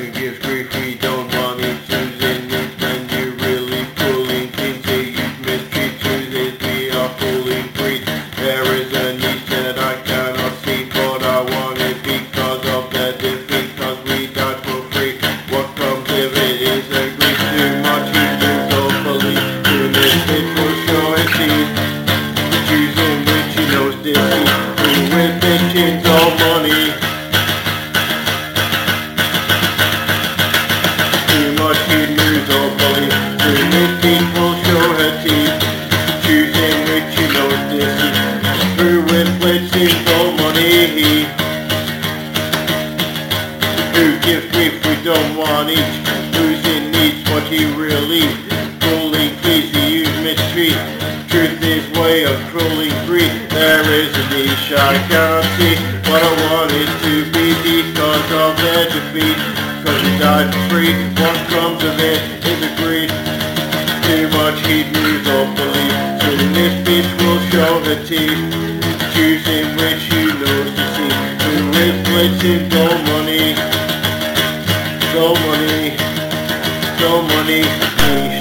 Who gives grief we don't want each choosing me when you really fooling things say you mistreat chooses we are fooling free. There is a need that I cannot see, but I want it because of the defeat, cause we died for free. What comes of it is a grief too much, moves all belief. Soon as it will show its teeth, choosing which he knows defeat. Who with bitchins all money. With bitchins money. Who gives grief we don't want each Who's in need what he really mistreat Truth is way of free There is a niche I see What I want it to be because of their defeat Cause he died for free What comes of it is a grief Too much he'd lose all belief Soon this bitch will show her teeth. Choosing which you knows to see. Who is blitzing gold money. Go money, go money, money